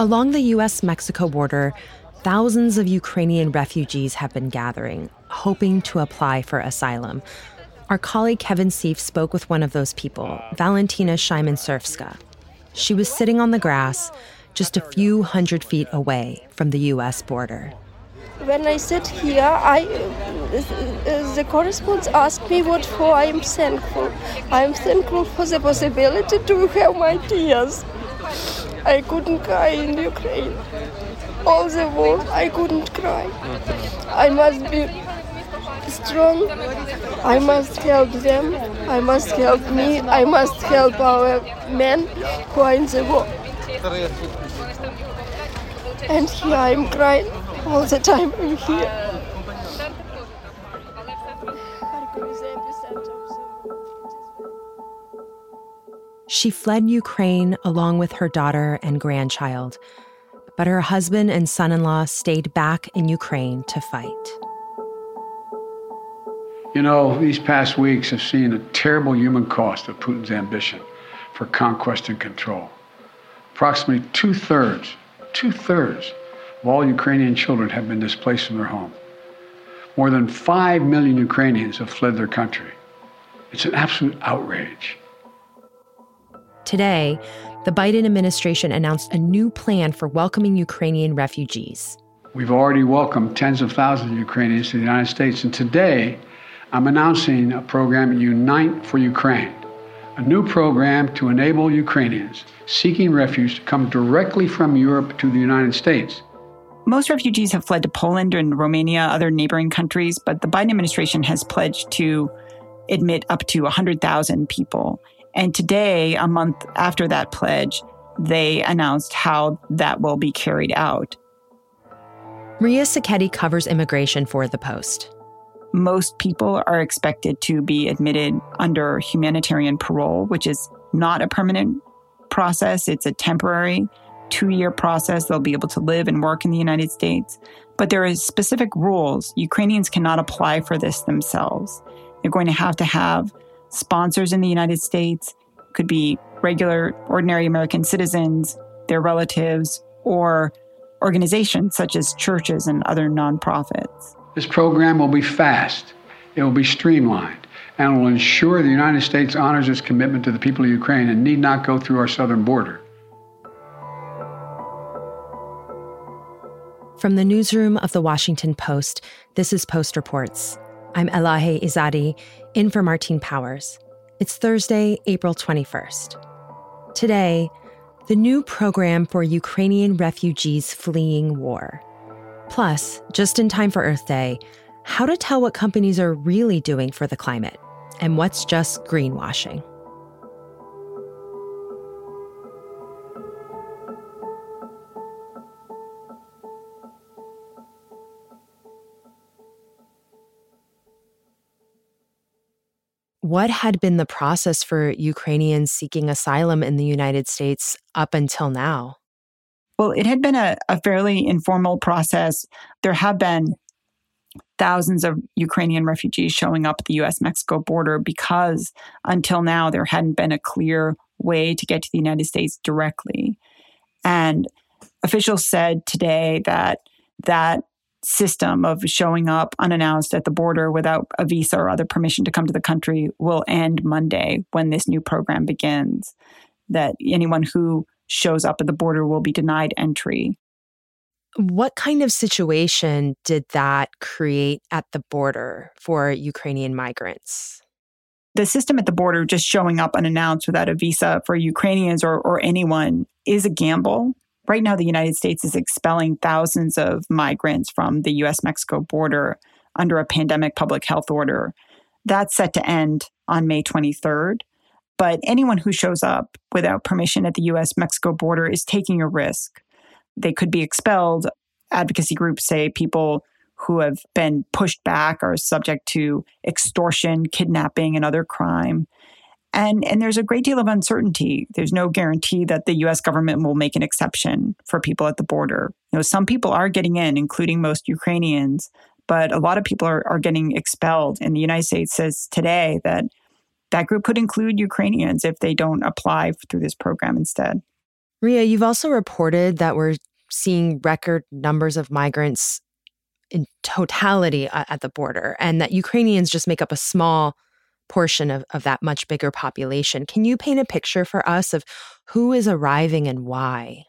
Along the US Mexico border, thousands of Ukrainian refugees have been gathering, hoping to apply for asylum. Our colleague Kevin Sieff spoke with one of those people, Valentina Szymanczewska. She was sitting on the grass just a few hundred feet away from the US border. When I sit here, I the correspondent asked me what for I am thankful. I am thankful for the possibility to have my tears. I couldn't cry in Ukraine. All the war, I couldn't cry. I must be strong. I must help them. I must help me. I must help our men who are in the war. And here I'm crying all the time. I'm here. She fled Ukraine along with her daughter and grandchild, but her husband and son in law stayed back in Ukraine to fight. You know, these past weeks have seen a terrible human cost of Putin's ambition for conquest and control. Approximately two thirds, two thirds of all Ukrainian children have been displaced from their home. More than 5 million Ukrainians have fled their country. It's an absolute outrage. Today, the Biden administration announced a new plan for welcoming Ukrainian refugees. We've already welcomed tens of thousands of Ukrainians to the United States, and today I'm announcing a program, Unite for Ukraine, a new program to enable Ukrainians seeking refuge to come directly from Europe to the United States. Most refugees have fled to Poland and Romania, other neighboring countries, but the Biden administration has pledged to admit up to 100,000 people. And today, a month after that pledge, they announced how that will be carried out. Maria Sacchetti covers immigration for The Post. Most people are expected to be admitted under humanitarian parole, which is not a permanent process. It's a temporary two year process. They'll be able to live and work in the United States. But there are specific rules. Ukrainians cannot apply for this themselves. They're going to have to have sponsors in the United States, could be regular, ordinary American citizens, their relatives, or organizations such as churches and other nonprofits. This program will be fast, it will be streamlined, and will ensure the United States honors its commitment to the people of Ukraine and need not go through our southern border. From the newsroom of the Washington Post, this is Post Reports. I'm Elahe Izadi, in for Martine Powers. It's Thursday, April 21st. Today, the new program for Ukrainian refugees fleeing war. Plus, just in time for Earth Day, how to tell what companies are really doing for the climate and what's just greenwashing. What had been the process for Ukrainians seeking asylum in the United States up until now? Well, it had been a, a fairly informal process. There have been thousands of Ukrainian refugees showing up at the US Mexico border because until now there hadn't been a clear way to get to the United States directly. And officials said today that that system of showing up unannounced at the border without a visa or other permission to come to the country will end Monday when this new program begins. That anyone who shows up at the border will be denied entry. What kind of situation did that create at the border for Ukrainian migrants? The system at the border just showing up unannounced without a visa for Ukrainians or, or anyone is a gamble Right now, the United States is expelling thousands of migrants from the US Mexico border under a pandemic public health order. That's set to end on May 23rd. But anyone who shows up without permission at the US Mexico border is taking a risk. They could be expelled. Advocacy groups say people who have been pushed back are subject to extortion, kidnapping, and other crime. And, and there's a great deal of uncertainty. There's no guarantee that the US government will make an exception for people at the border. You know, some people are getting in, including most Ukrainians, but a lot of people are, are getting expelled. And the United States says today that that group could include Ukrainians if they don't apply through this program instead. Ria, you've also reported that we're seeing record numbers of migrants in totality at the border and that Ukrainians just make up a small portion of, of that much bigger population. Can you paint a picture for us of who is arriving and why?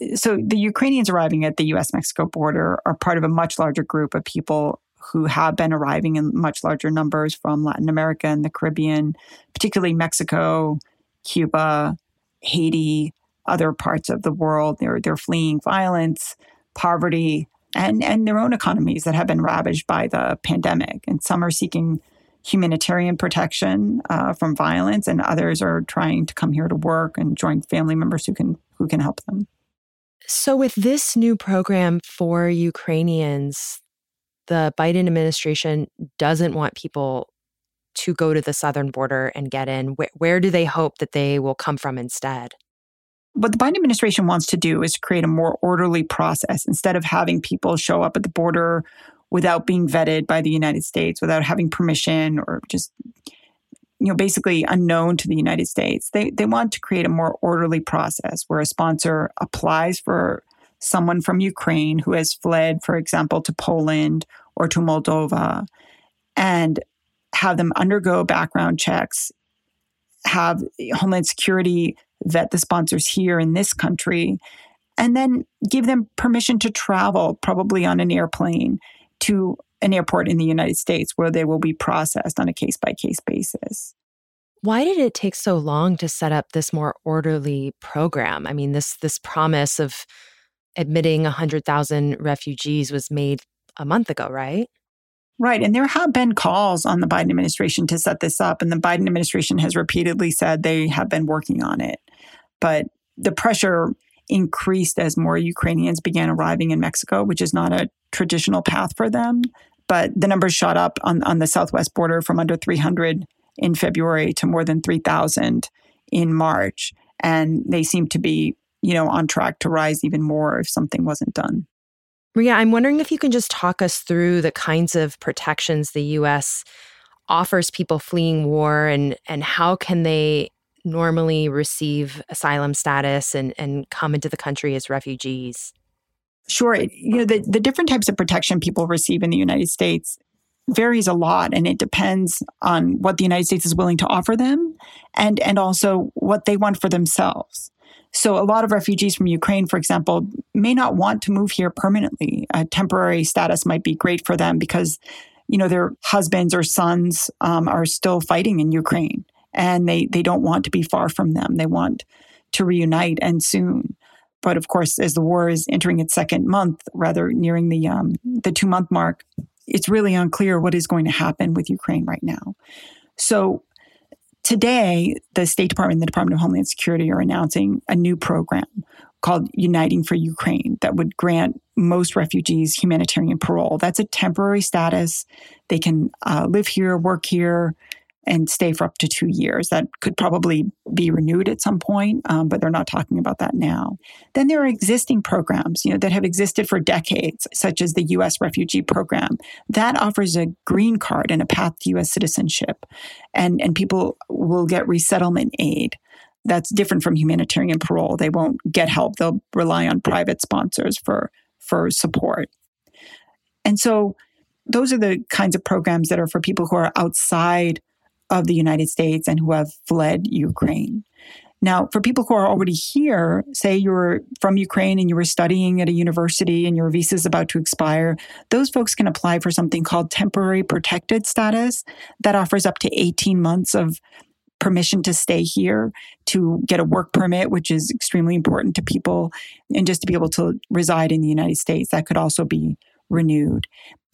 Uh, so, the Ukrainians arriving at the US Mexico border are part of a much larger group of people who have been arriving in much larger numbers from Latin America and the Caribbean, particularly Mexico, Cuba, Haiti, other parts of the world. They're, they're fleeing violence, poverty, and, and their own economies that have been ravaged by the pandemic. And some are seeking humanitarian protection uh, from violence, and others are trying to come here to work and join family members who can who can help them. So, with this new program for Ukrainians, the Biden administration doesn't want people to go to the southern border and get in. Where, where do they hope that they will come from instead? what the Biden administration wants to do is create a more orderly process instead of having people show up at the border without being vetted by the United States, without having permission or just you know basically unknown to the United States. They they want to create a more orderly process where a sponsor applies for someone from Ukraine who has fled, for example, to Poland or to Moldova and have them undergo background checks, have Homeland Security vet the sponsors here in this country, and then give them permission to travel, probably on an airplane, to an airport in the United States where they will be processed on a case by case basis. Why did it take so long to set up this more orderly program? I mean, this this promise of admitting 100,000 refugees was made a month ago, right? Right. And there have been calls on the Biden administration to set this up. And the Biden administration has repeatedly said they have been working on it. But the pressure increased as more Ukrainians began arriving in Mexico, which is not a traditional path for them. But the numbers shot up on, on the southwest border from under 300 in February to more than 3,000 in March. And they seem to be, you know, on track to rise even more if something wasn't done. Ria, I'm wondering if you can just talk us through the kinds of protections the U.S. offers people fleeing war and, and how can they normally receive asylum status and, and come into the country as refugees? Sure. You know, the, the different types of protection people receive in the United States varies a lot and it depends on what the United States is willing to offer them and and also what they want for themselves. So, a lot of refugees from Ukraine, for example, may not want to move here permanently. A temporary status might be great for them because, you know, their husbands or sons um, are still fighting in Ukraine and they, they don't want to be far from them. They want to reunite and soon. But of course, as the war is entering its second month, rather nearing the um, the two month mark, it's really unclear what is going to happen with Ukraine right now. So Today, the State Department and the Department of Homeland Security are announcing a new program called Uniting for Ukraine that would grant most refugees humanitarian parole. That's a temporary status. They can uh, live here, work here, and stay for up to two years. That could probably be renewed at some point, um, but they're not talking about that now. Then there are existing programs, you know, that have existed for decades, such as the U.S. Refugee Program. That offers a green card and a path to U.S. citizenship, and and people will get resettlement aid. That's different from humanitarian parole. They won't get help. They'll rely on private sponsors for for support. And so those are the kinds of programs that are for people who are outside of the United States and who have fled Ukraine. Now, for people who are already here, say you're from Ukraine and you were studying at a university and your visa is about to expire, those folks can apply for something called temporary protected status that offers up to 18 months of permission to stay here, to get a work permit, which is extremely important to people, and just to be able to reside in the United States. That could also be renewed.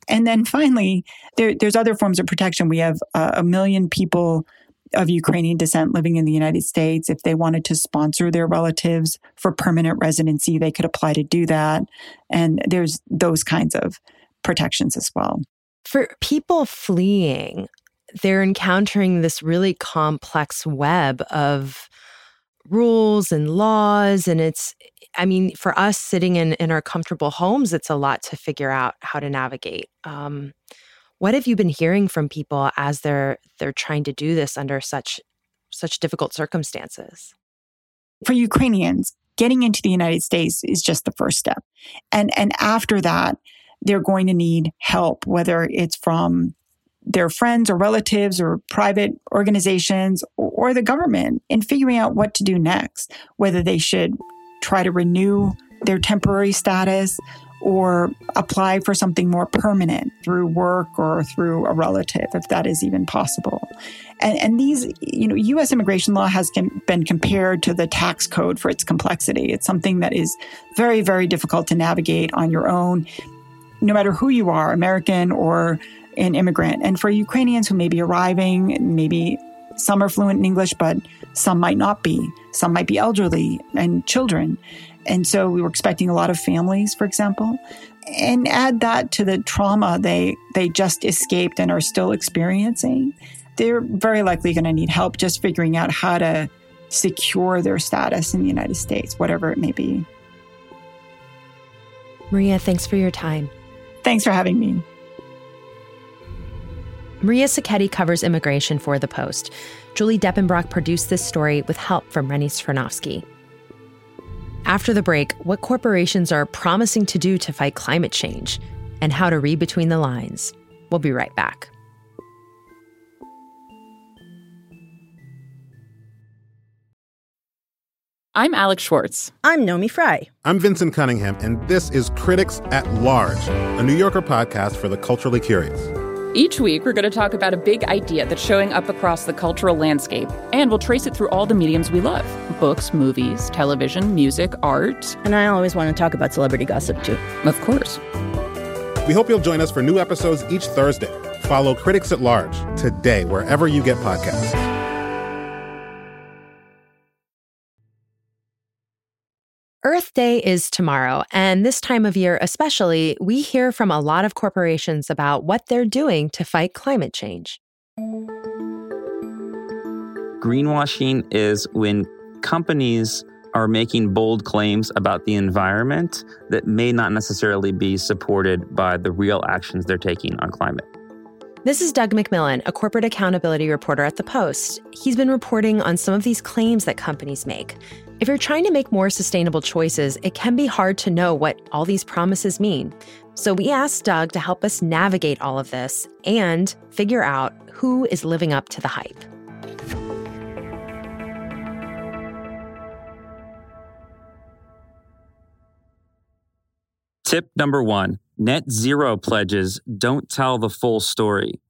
And then finally, there, there's other forms of protection. We have uh, a million people of Ukrainian descent living in the United States, if they wanted to sponsor their relatives for permanent residency, they could apply to do that. And there's those kinds of protections as well. For people fleeing, they're encountering this really complex web of rules and laws. And it's, I mean, for us sitting in, in our comfortable homes, it's a lot to figure out how to navigate. Um, what have you been hearing from people as they're they're trying to do this under such such difficult circumstances? For Ukrainians, getting into the United States is just the first step. And and after that, they're going to need help, whether it's from their friends or relatives or private organizations or the government in figuring out what to do next, whether they should try to renew their temporary status or apply for something more permanent through work or through a relative, if that is even possible. And, and these, you know, U.S. immigration law has been compared to the tax code for its complexity. It's something that is very, very difficult to navigate on your own, no matter who you are, American or an immigrant. And for Ukrainians who may be arriving, maybe some are fluent in English, but some might not be. Some might be elderly and children. And so we were expecting a lot of families, for example. And add that to the trauma they they just escaped and are still experiencing. They're very likely going to need help just figuring out how to secure their status in the United States, whatever it may be. Maria, thanks for your time. Thanks for having me. Maria Sacchetti covers immigration for The Post. Julie Depenbrock produced this story with help from Rennie Svirnovskiy. After the break, what corporations are promising to do to fight climate change and how to read between the lines. We'll be right back. I'm Alex Schwartz. I'm Naomi Fry. I'm Vinson Cunningham, and this is Critics at Large, a New Yorker podcast for the culturally curious. Each week, we're going to talk about a big idea that's showing up across the cultural landscape, and we'll trace it through all the mediums we love books, movies, television, music, art. And I always want to talk about celebrity gossip, too. Of course. We hope you'll join us for new episodes each Thursday. Follow Critics at Large today, wherever you get podcasts. Day is tomorrow, and this time of year especially, we hear from a lot of corporations about what they're doing to fight climate change. Greenwashing is when companies are making bold claims about the environment that may not necessarily be supported by the real actions they're taking on climate. This is Doug MacMillan, a corporate accountability reporter at The Post. He's been reporting on some of these claims that companies make. If you're trying to make more sustainable choices, it can be hard to know what all these promises mean. So we asked Doug to help us navigate all of this and figure out who is living up to the hype. Tip number one net zero pledges don't tell the full story.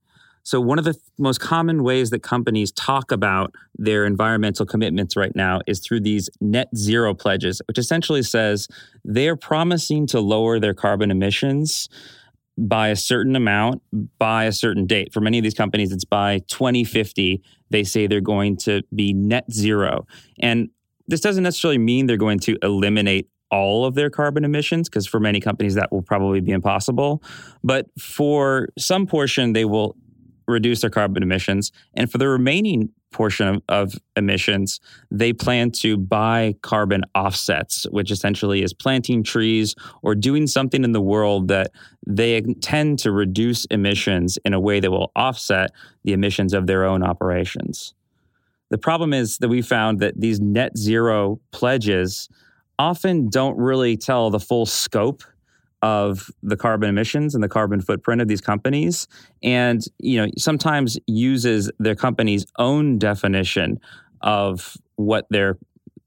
So, one of the most common ways that companies talk about their environmental commitments right now is through these net zero pledges, which essentially says they're promising to lower their carbon emissions by a certain amount by a certain date. For many of these companies, it's by 2050. They say they're going to be net zero. And this doesn't necessarily mean they're going to eliminate all of their carbon emissions, because for many companies that will probably be impossible. But for some portion, they will reduce their carbon emissions. And for the remaining portion of, of, emissions, they plan to buy carbon offsets, which essentially is planting trees or doing something in the world that they intend to reduce emissions in a way that will offset the emissions of their own operations. The problem is that we found that these net zero pledges often don't really tell the full scope of the carbon emissions and the carbon footprint of these companies. And you know sometimes uses their company's own definition of what their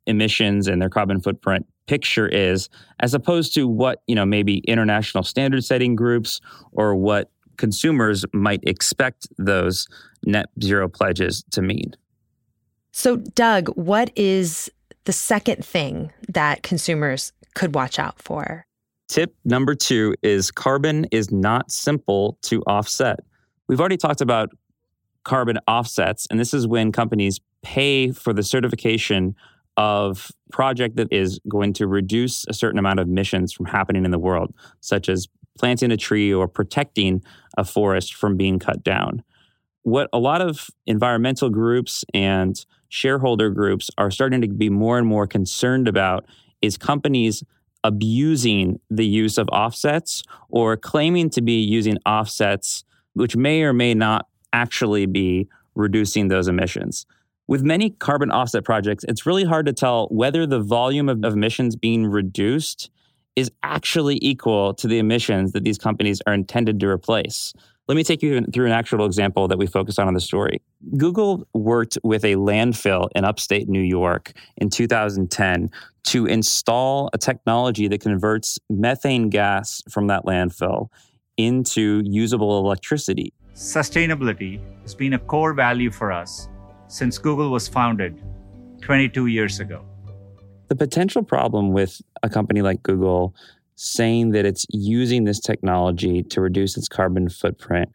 emissions and their carbon footprint picture is as opposed to what you know maybe international standard setting groups or what consumers might expect those net zero pledges to mean. So doug what is the second thing that consumers could watch out for Tip number two is carbon is not simple to offset. We've already talked about carbon offsets. And this is when companies pay for the certification of project that is going to reduce a certain amount of emissions from happening in the world, such as planting a tree or protecting a forest from being cut down. What a lot of environmental groups and shareholder groups are starting to be more and more concerned about is companies abusing the use of offsets or claiming to be using offsets, which may or may not actually be reducing those emissions. With many carbon offset projects, it's really hard to tell whether the volume of, emissions being reduced is actually equal to the emissions that these companies are intended to replace. Let me take you through an actual example that we focused on in the story. Google worked with a landfill in upstate New York in 2010 to install a technology that converts methane gas from that landfill into usable electricity. Sustainability has been a core value for us since Google was founded 22 years ago. The potential problem with a company like Google saying that it's using this technology to reduce its carbon footprint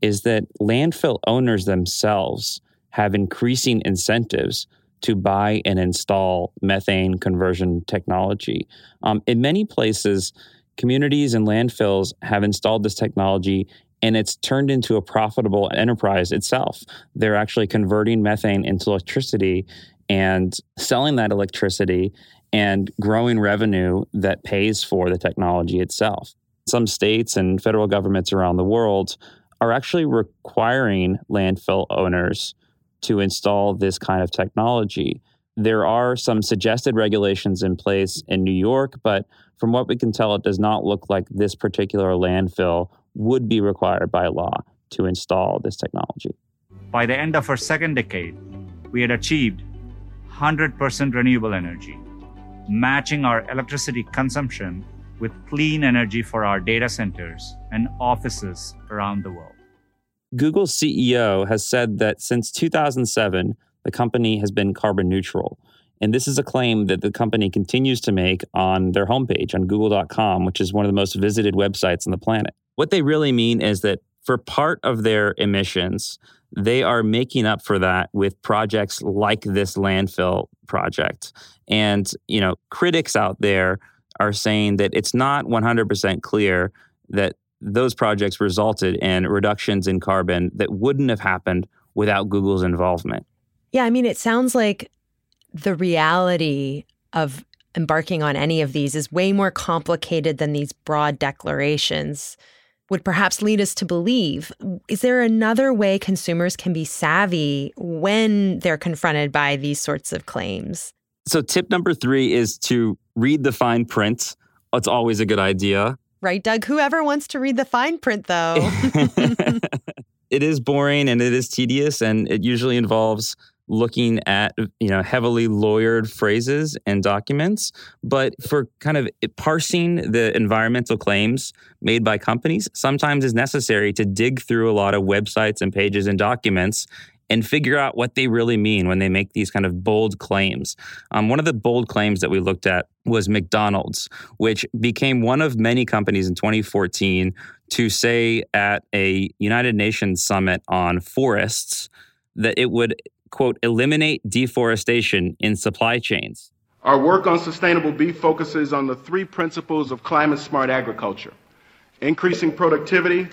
is that landfill owners themselves have increasing incentives to buy and install methane conversion technology. Um, in many places, communities and landfills have installed this technology and it's turned into a profitable enterprise itself. They're actually converting methane into electricity and selling that electricity and growing revenue that pays for the technology itself. Some states and federal governments around the world are actually requiring landfill owners to install this kind of technology. There are some suggested regulations in place in New York, but from what we can tell, it does not look like this particular landfill would be required by law to install this technology. By the end of our second decade, we had achieved 100% renewable energy, matching our electricity consumption with clean energy for our data centers and offices around the world. Google's CEO has said that since 2007, the company has been carbon neutral. And this is a claim that the company continues to make on their homepage on google.com, which is one of the most visited websites on the planet. What they really mean is that for part of their emissions, they are making up for that with projects like this landfill project. And, you know, critics out there are saying that it's not 100% clear that those projects resulted in reductions in carbon that wouldn't have happened without Google's involvement. Yeah, I mean, it sounds like the reality of embarking on any of these is way more complicated than these broad declarations would perhaps lead us to believe. Is there another way consumers can be savvy when they're confronted by these sorts of claims? So, tip number three is to read the fine print. It's always a good idea. Right, Doug? Whoever wants to read the fine print, though. it is boring and it is tedious, and it usually involves looking at you know heavily lawyered phrases and documents but for kind of parsing the environmental claims made by companies sometimes is necessary to dig through a lot of websites and pages and documents and figure out what they really mean when they make these kind of bold claims. Um, one of the bold claims that we looked at was McDonald's, which became one of many companies in 2014 to say at a United Nations summit on forests that it would quote, eliminate deforestation in supply chains. Our work on sustainable beef focuses on the three principles of climate smart agriculture increasing productivity,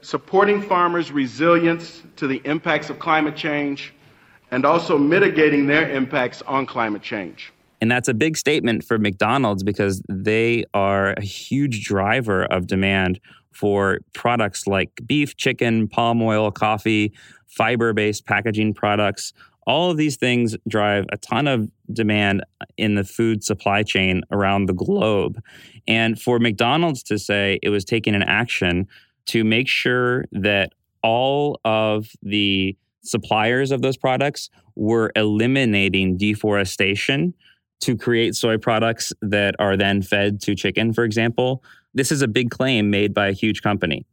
supporting farmers' resilience to the impacts of climate change, and also mitigating their impacts on climate change. And that's a big statement for McDonald's because they are a huge driver of demand for products like beef, chicken, palm oil, coffee, fiber based packaging products. All of these things drive a ton of demand in the food supply chain around the globe. And for McDonald's to say it was taking an action to make sure that all of the suppliers of those products were eliminating deforestation to create soy products that are then fed to chicken, for example. This is a big claim made by a huge company.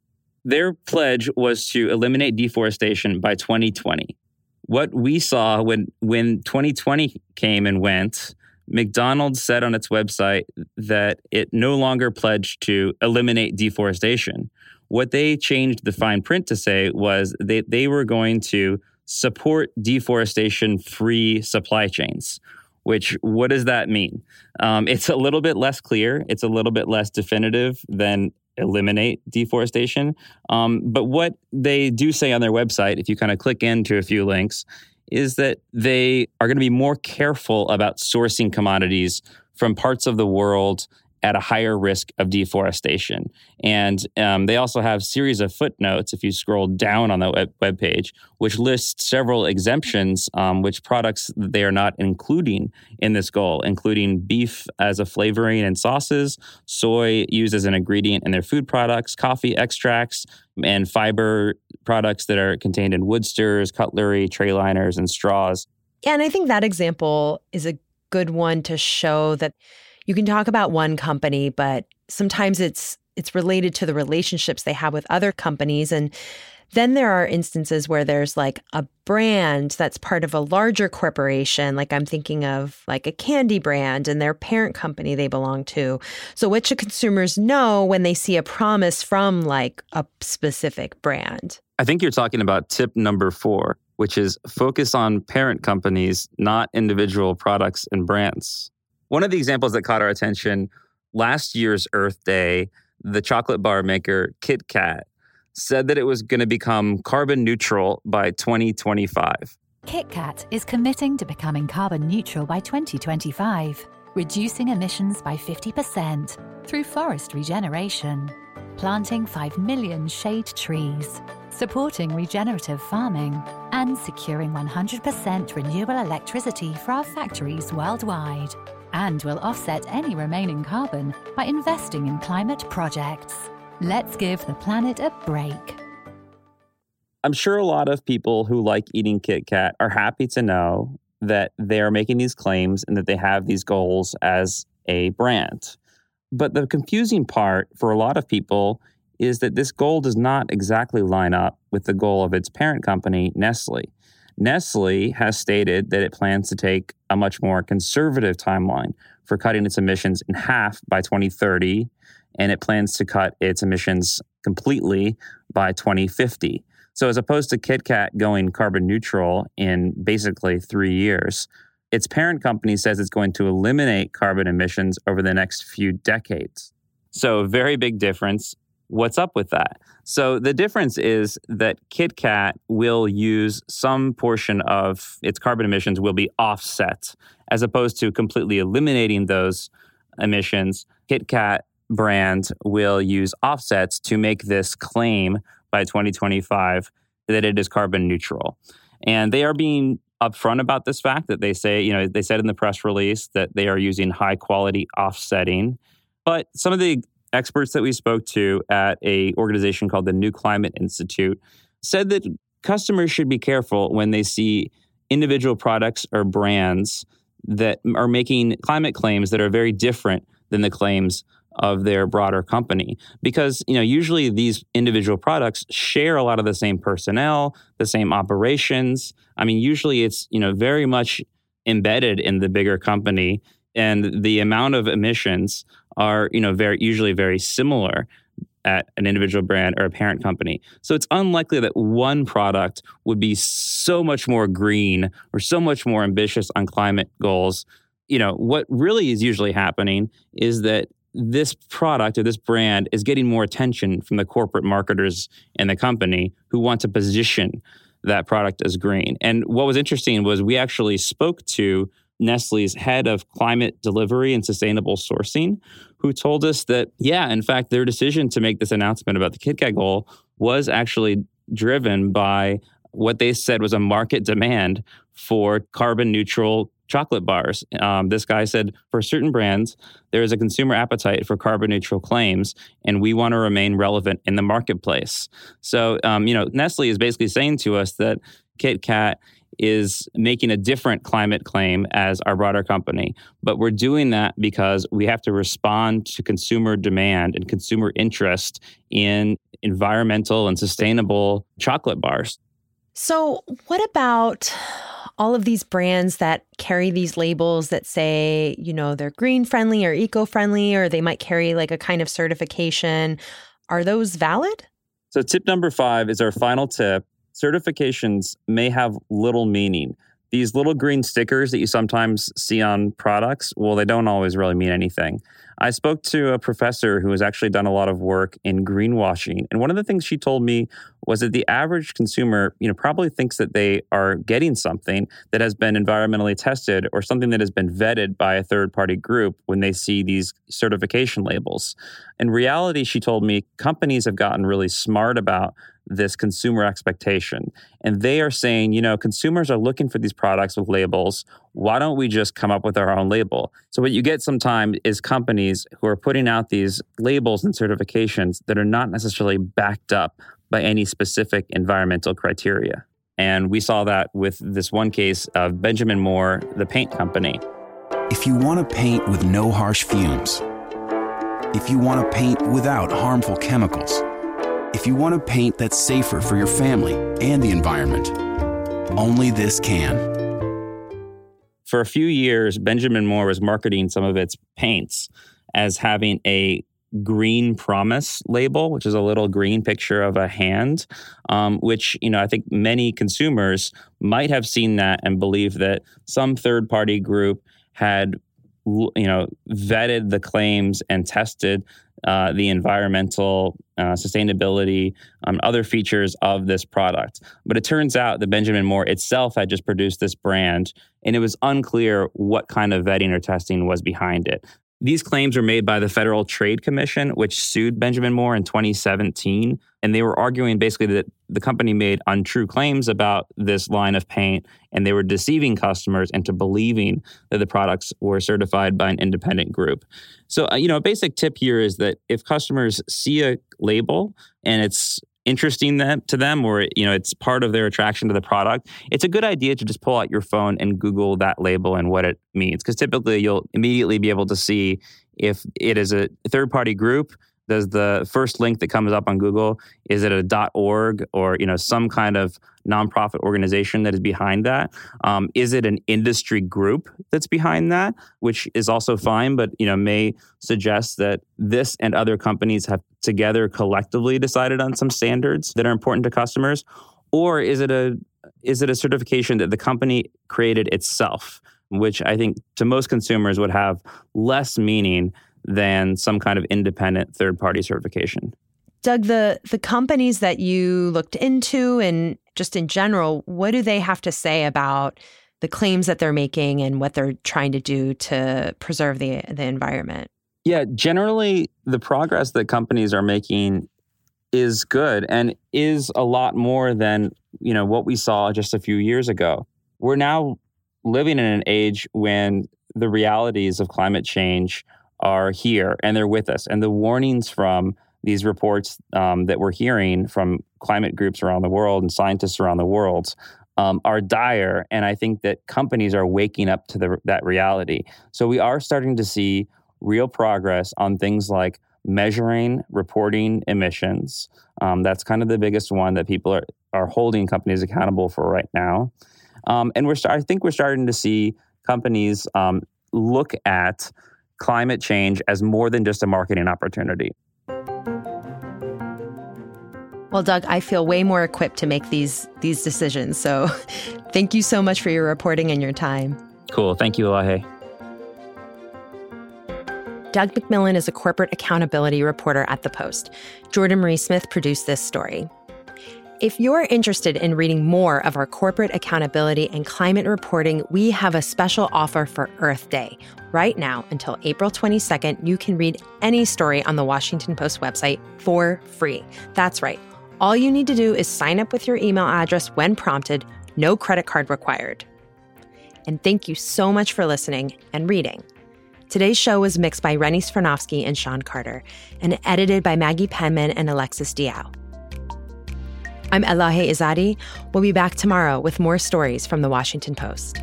Their pledge was to eliminate deforestation by 2020. What we saw when, when 2020 came and went, McDonald's said on its website that it no longer pledged to eliminate deforestation. what they changed the fine print to say was they, they were going to support deforestation free supply chains. Which, what does that mean? Um, it's a little bit less clear. It's a little bit less definitive than eliminate deforestation. Um, but what they do say on their website, if you kind of click into a few links, is that they are going to be more careful about sourcing commodities from parts of the world at a higher risk of deforestation. And um, they also have series of footnotes if you scroll down on the web, page, which lists several exemptions, um, which products they are not including in this goal, including beef as a flavoring in sauces, soy used as an ingredient in their food products, coffee extracts, and fiber products that are contained in wood cutlery, tray liners, and straws. Yeah, and I think that example is a good one to show that you can talk about one company, but sometimes it's it's related to the relationships they have with other companies and then there are instances where there's like a brand that's part of a larger corporation. Like I'm thinking of like a candy brand and their parent company they belong to. So what should consumers know when they see a promise from like a specific brand? I think you're talking about tip number four, which is focus on parent companies, not individual products and brands. One of the examples that caught our attention last year's Earth Day, the chocolate bar maker Kit Kat said that it was going to become carbon neutral by 2025. Kit Kat is committing to becoming carbon neutral by 2025, reducing emissions by 50% through forest regeneration, planting 5 million shade trees, supporting regenerative farming, and securing 100% renewable electricity for our factories worldwide and will offset any remaining carbon by investing in climate projects. Let's give the planet a break. I'm sure a lot of people who like eating Kit Kat are happy to know that they are making these claims and that they have these goals as a brand. But the confusing part for a lot of people is that this goal does not exactly line up with the goal of its parent company, Nestle. Nestle has stated that it plans to take a much more conservative timeline for cutting its emissions in half by 2030, and it plans to cut its emissions completely by 2050. So, as opposed to KitKat going carbon neutral in basically three years, its parent company says it's going to eliminate carbon emissions over the next few decades. So, a very big difference. What's up with that? So the difference is that KitKat will use some portion of its carbon emissions will be offset, as opposed to completely eliminating those emissions. KitKat brand will use offsets to make this claim by 2025 that it is carbon neutral. And they are being upfront about this fact that they say, you know, they said in the press release that they are using high quality offsetting. But some of the experts that we spoke to at a organization called the New Climate Institute said that customers should be careful when they see individual products or brands that are making climate claims that are very different than the claims of their broader company. Because you know usually these individual products share a lot of the same personnel the same operations. I mean usually it's you know very much embedded in the bigger company and the amount of emissions are you know very usually very similar at an individual brand or a parent company. So it's unlikely that one product would be so much more green or so much more ambitious on climate goals. You know, what really is usually happening is that this product or this brand is getting more attention from the corporate marketers in the company who want to position that product as green. And what was interesting was we actually spoke to Nestle's head of climate delivery and sustainable sourcing, who told us that, yeah, in fact, their decision to make this announcement about the KitKat goal was actually driven by what they said was a market demand for carbon neutral chocolate bars. Um, this guy said for certain brands, there is a consumer appetite for carbon neutral claims, and we want to remain relevant in the marketplace. So, um, you know, Nestle is basically saying to us that KitKat is making a different climate claim as our broader company. But we're doing that because we have to respond to consumer demand and consumer interest in environmental and sustainable chocolate bars. So, what about all of these brands that carry these labels that say, you know, they're green friendly or eco friendly, or they might carry like a kind of certification? Are those valid? So, tip number five is our final tip. Certifications may have little meaning. These little green stickers that you sometimes see on products, well, they don't always really mean anything. I spoke to a professor who has actually done a lot of work in greenwashing. And one of the things she told me was that the average consumer, you know, probably thinks that they are getting something that has been environmentally tested or something that has been vetted by a third party group when they see these certification labels. In reality, she told me companies have gotten really smart about this consumer expectation. And they are saying, you know, consumers are looking for these products with labels. Why don't we just come up with our own label? So, what you get sometimes is companies who are putting out these labels and certifications that are not necessarily backed up by any specific environmental criteria. And we saw that with this one case of Benjamin Moore, the paint company. If you want to paint with no harsh fumes, if you want to paint without harmful chemicals, if you want to paint that's safer for your family and the environment. Only this can. For a few years, Benjamin Moore was marketing some of its paints as having a green promise label which is a little green picture of a hand um, which you know i think many consumers might have seen that and believe that some third party group had you know vetted the claims and tested uh, the environmental uh, sustainability, um, other features of this product. But it turns out that Benjamin Moore itself had just produced this brand, and it was unclear what kind of vetting or testing was behind it. These claims were made by the Federal Trade Commission, which sued Benjamin Moore in 2017. And they were arguing basically that the company made untrue claims about this line of paint, and they were deceiving customers into believing that the products were certified by an independent group. So, uh, you know, a basic tip here is that if customers see a label and it's interesting them, to them or you know it's part of their attraction to the product it's a good idea to just pull out your phone and google that label and what it means because typically you'll immediately be able to see if it is a third party group does the first link that comes up on Google is it a .org or you know some kind of nonprofit organization that is behind that? Um, is it an industry group that's behind that, which is also fine, but you know may suggest that this and other companies have together collectively decided on some standards that are important to customers, or is it a is it a certification that the company created itself? Which I think to most consumers would have less meaning than some kind of independent third party certification. Doug, the the companies that you looked into and just in general, what do they have to say about the claims that they're making and what they're trying to do to preserve the the environment? Yeah, generally the progress that companies are making is good and is a lot more than, you know, what we saw just a few years ago. We're now living in an age when the realities of climate change are here and they're with us. And the warnings from these reports um, that we're hearing from climate groups around the world and scientists around the world um, are dire. And I think that companies are waking up to the, that reality. So we are starting to see real progress on things like measuring, reporting emissions. Um, that's kind of the biggest one that people are, are holding companies accountable for right now. Um, and we're I think we're starting to see companies um, look at climate change as more than just a marketing opportunity. Well, Doug, I feel way more equipped to make these these decisions. So, thank you so much for your reporting and your time. Cool. Thank you, Elahe. Doug MacMillan is a corporate accountability reporter at The Post. Jordan Marie Smith produced this story. If you're interested in reading more of our corporate accountability and climate reporting, we have a special offer for Earth Day. Right now, until April 22nd, you can read any story on the Washington Post website for free. That's right. All you need to do is sign up with your email address when prompted, no credit card required. And thank you so much for listening and reading. Today's show was mixed by Rennie Svirnovskiy and Sean Carter and edited by Maggie Penman and Alexis Diao. I'm Elahe Izadi. We'll be back tomorrow with more stories from the Washington Post.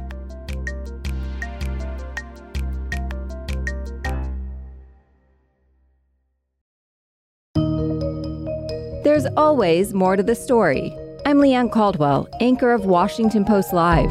There's always more to the story. I'm Leigh Ann Caldwell, anchor of Washington Post Live.